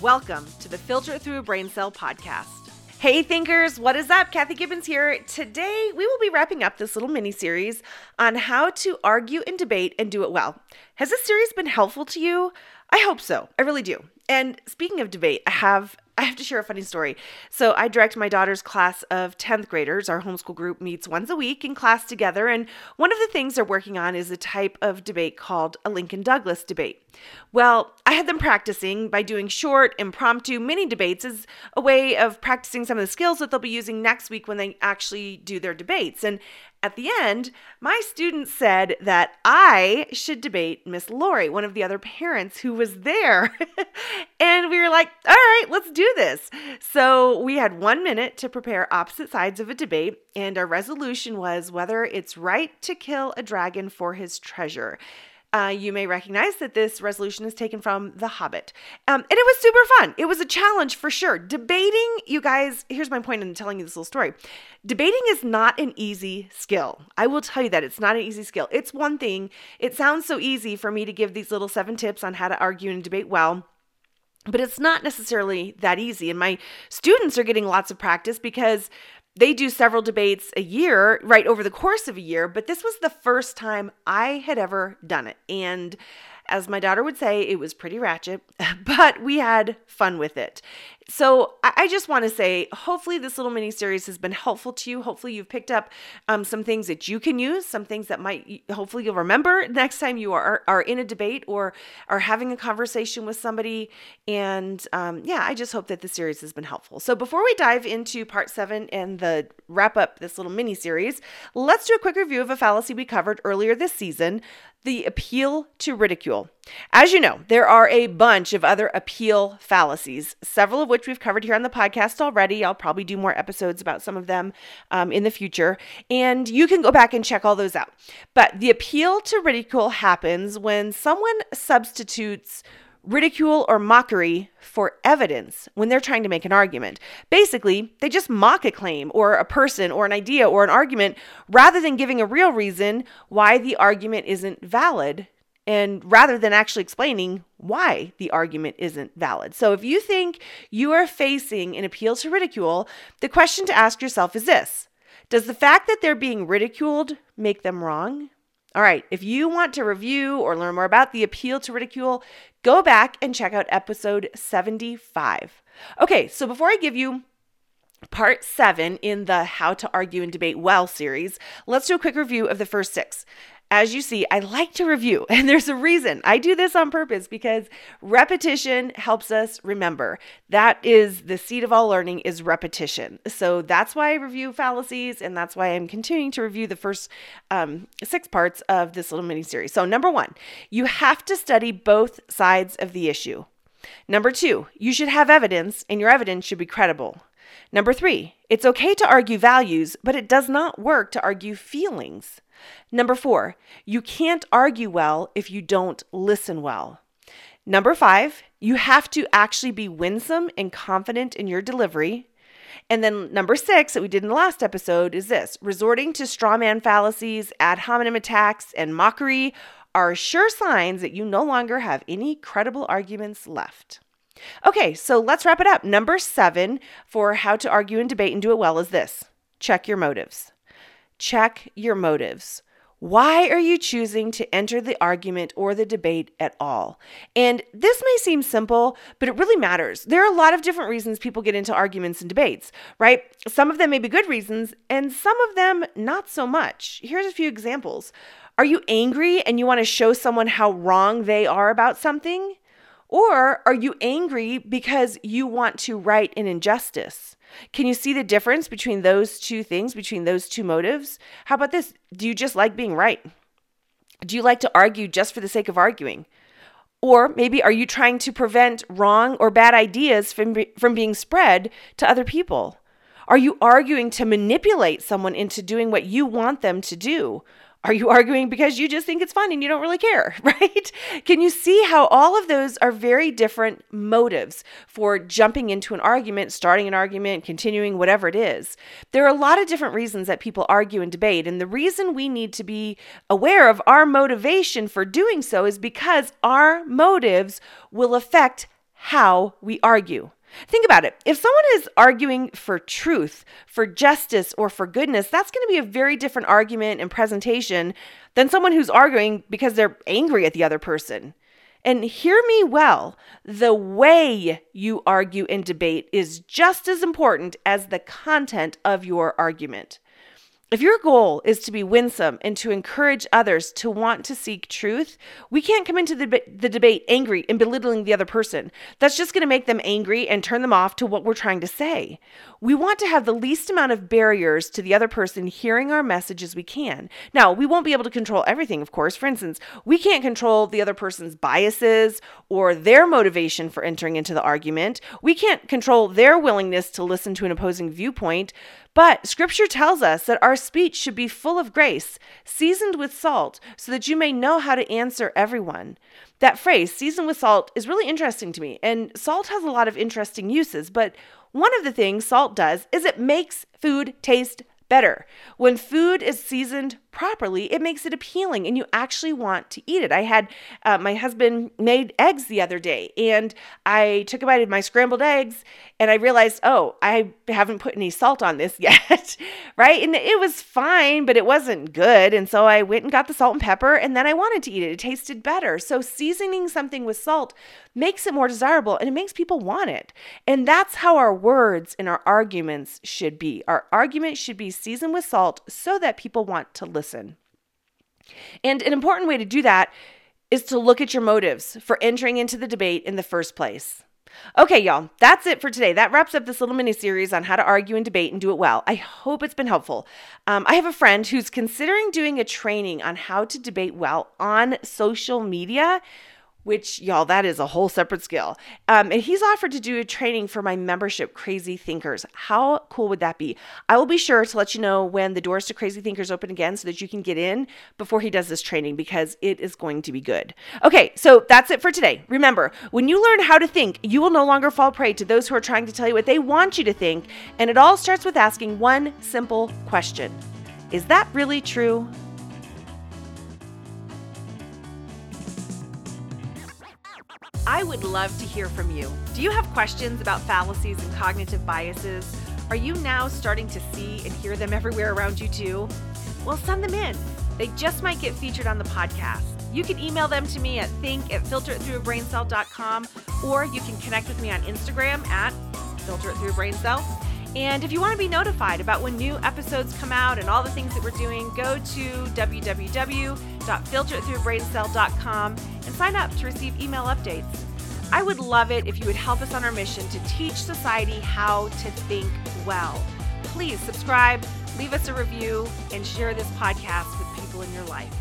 Welcome to the Filter Through a Brain Cell podcast. Hey thinkers, what is up? Kathy Gibbons here. Today we will be wrapping up this little mini series on how to argue and debate and do it well. Has this series been helpful to you? I hope so. I really do. And speaking of debate, I have I have to share a funny story. So, I direct my daughter's class of 10th graders. Our homeschool group meets once a week in class together. And one of the things they're working on is a type of debate called a Lincoln Douglas debate. Well, I had them practicing by doing short, impromptu mini debates as a way of practicing some of the skills that they'll be using next week when they actually do their debates. And at the end, my students said that I should debate Miss Lori, one of the other parents who was there. and we were like, all right, let's do this. So we had one minute to prepare opposite sides of a debate, and our resolution was whether it's right to kill a dragon for his treasure. Uh, you may recognize that this resolution is taken from The Hobbit. Um, and it was super fun. It was a challenge for sure. Debating, you guys, here's my point in telling you this little story. Debating is not an easy skill. I will tell you that it's not an easy skill. It's one thing. It sounds so easy for me to give these little seven tips on how to argue and debate well. But it's not necessarily that easy. And my students are getting lots of practice because they do several debates a year, right over the course of a year, but this was the first time I had ever done it. And as my daughter would say, it was pretty ratchet, but we had fun with it. So I just want to say, hopefully, this little mini series has been helpful to you. Hopefully, you've picked up um, some things that you can use, some things that might, hopefully, you'll remember next time you are are in a debate or are having a conversation with somebody. And um, yeah, I just hope that the series has been helpful. So before we dive into part seven and the wrap up this little mini series, let's do a quick review of a fallacy we covered earlier this season the appeal to ridicule. As you know, there are a bunch of other appeal fallacies, several of which we've covered here on the podcast already. I'll probably do more episodes about some of them um, in the future, and you can go back and check all those out. But the appeal to ridicule happens when someone substitutes ridicule or mockery for evidence when they're trying to make an argument. Basically, they just mock a claim or a person or an idea or an argument rather than giving a real reason why the argument isn't valid and rather than actually explaining why the argument isn't valid. So if you think you are facing an appeal to ridicule, the question to ask yourself is this Does the fact that they're being ridiculed make them wrong? All right, if you want to review or learn more about the appeal to ridicule, go back and check out episode 75. Okay, so before I give you part seven in the How to Argue and Debate Well series, let's do a quick review of the first six as you see, I like to review, and there's a reason. I do this on purpose because repetition helps us remember. That is the seed of all learning is repetition. So that's why I review fallacies, and that's why I'm continuing to review the first um, six parts of this little mini series. So number one, you have to study both sides of the issue. Number two, you should have evidence, and your evidence should be credible. Number three, it's okay to argue values, but it does not work to argue feelings. Number four, you can't argue well if you don't listen well. Number five, you have to actually be winsome and confident in your delivery. And then number six, that we did in the last episode, is this resorting to straw man fallacies, ad hominem attacks, and mockery are sure signs that you no longer have any credible arguments left. Okay, so let's wrap it up. Number seven for how to argue and debate and do it well is this check your motives check your motives. Why are you choosing to enter the argument or the debate at all? And this may seem simple, but it really matters. There are a lot of different reasons people get into arguments and debates, right? Some of them may be good reasons, and some of them not so much. Here's a few examples. Are you angry and you want to show someone how wrong they are about something? Or are you angry because you want to right an injustice? Can you see the difference between those two things, between those two motives? How about this? Do you just like being right? Do you like to argue just for the sake of arguing? Or maybe are you trying to prevent wrong or bad ideas from, from being spread to other people? Are you arguing to manipulate someone into doing what you want them to do? Are you arguing because you just think it's fun and you don't really care, right? Can you see how all of those are very different motives for jumping into an argument, starting an argument, continuing, whatever it is? There are a lot of different reasons that people argue and debate. And the reason we need to be aware of our motivation for doing so is because our motives will affect how we argue. Think about it. If someone is arguing for truth, for justice, or for goodness, that's going to be a very different argument and presentation than someone who's arguing because they're angry at the other person. And hear me well the way you argue and debate is just as important as the content of your argument. If your goal is to be winsome and to encourage others to want to seek truth, we can't come into the, the debate angry and belittling the other person. That's just going to make them angry and turn them off to what we're trying to say. We want to have the least amount of barriers to the other person hearing our message as we can. Now, we won't be able to control everything, of course. For instance, we can't control the other person's biases or their motivation for entering into the argument. We can't control their willingness to listen to an opposing viewpoint. But scripture tells us that our speech should be full of grace, seasoned with salt, so that you may know how to answer everyone. That phrase, seasoned with salt, is really interesting to me. And salt has a lot of interesting uses, but one of the things salt does is it makes food taste better. When food is seasoned properly, it makes it appealing and you actually want to eat it. I had uh, my husband made eggs the other day and I took a bite of my scrambled eggs and I realized, oh, I haven't put any salt on this yet, right? And it was fine, but it wasn't good. And so I went and got the salt and pepper and then I wanted to eat it. It tasted better. So seasoning something with salt makes it more desirable and it makes people want it. And that's how our words and our arguments should be. Our argument should be seasoned with salt so that people want to listen. And an important way to do that is to look at your motives for entering into the debate in the first place. Okay, y'all, that's it for today. That wraps up this little mini series on how to argue and debate and do it well. I hope it's been helpful. Um, I have a friend who's considering doing a training on how to debate well on social media which y'all that is a whole separate skill um, and he's offered to do a training for my membership crazy thinkers. How cool would that be? I will be sure to let you know when the doors to crazy thinkers open again so that you can get in before he does this training because it is going to be good. Okay so that's it for today. Remember when you learn how to think you will no longer fall prey to those who are trying to tell you what they want you to think and it all starts with asking one simple question. Is that really true I would love to hear from you. Do you have questions about fallacies and cognitive biases? Are you now starting to see and hear them everywhere around you too? Well, send them in. They just might get featured on the podcast. You can email them to me at think at filteritthroughabraincell.com or you can connect with me on Instagram at filteritthroughabraincell. And if you want to be notified about when new episodes come out and all the things that we're doing, go to www.filteritthroughabraincell.com and sign up to receive email updates. I would love it if you would help us on our mission to teach society how to think well. Please subscribe, leave us a review, and share this podcast with people in your life.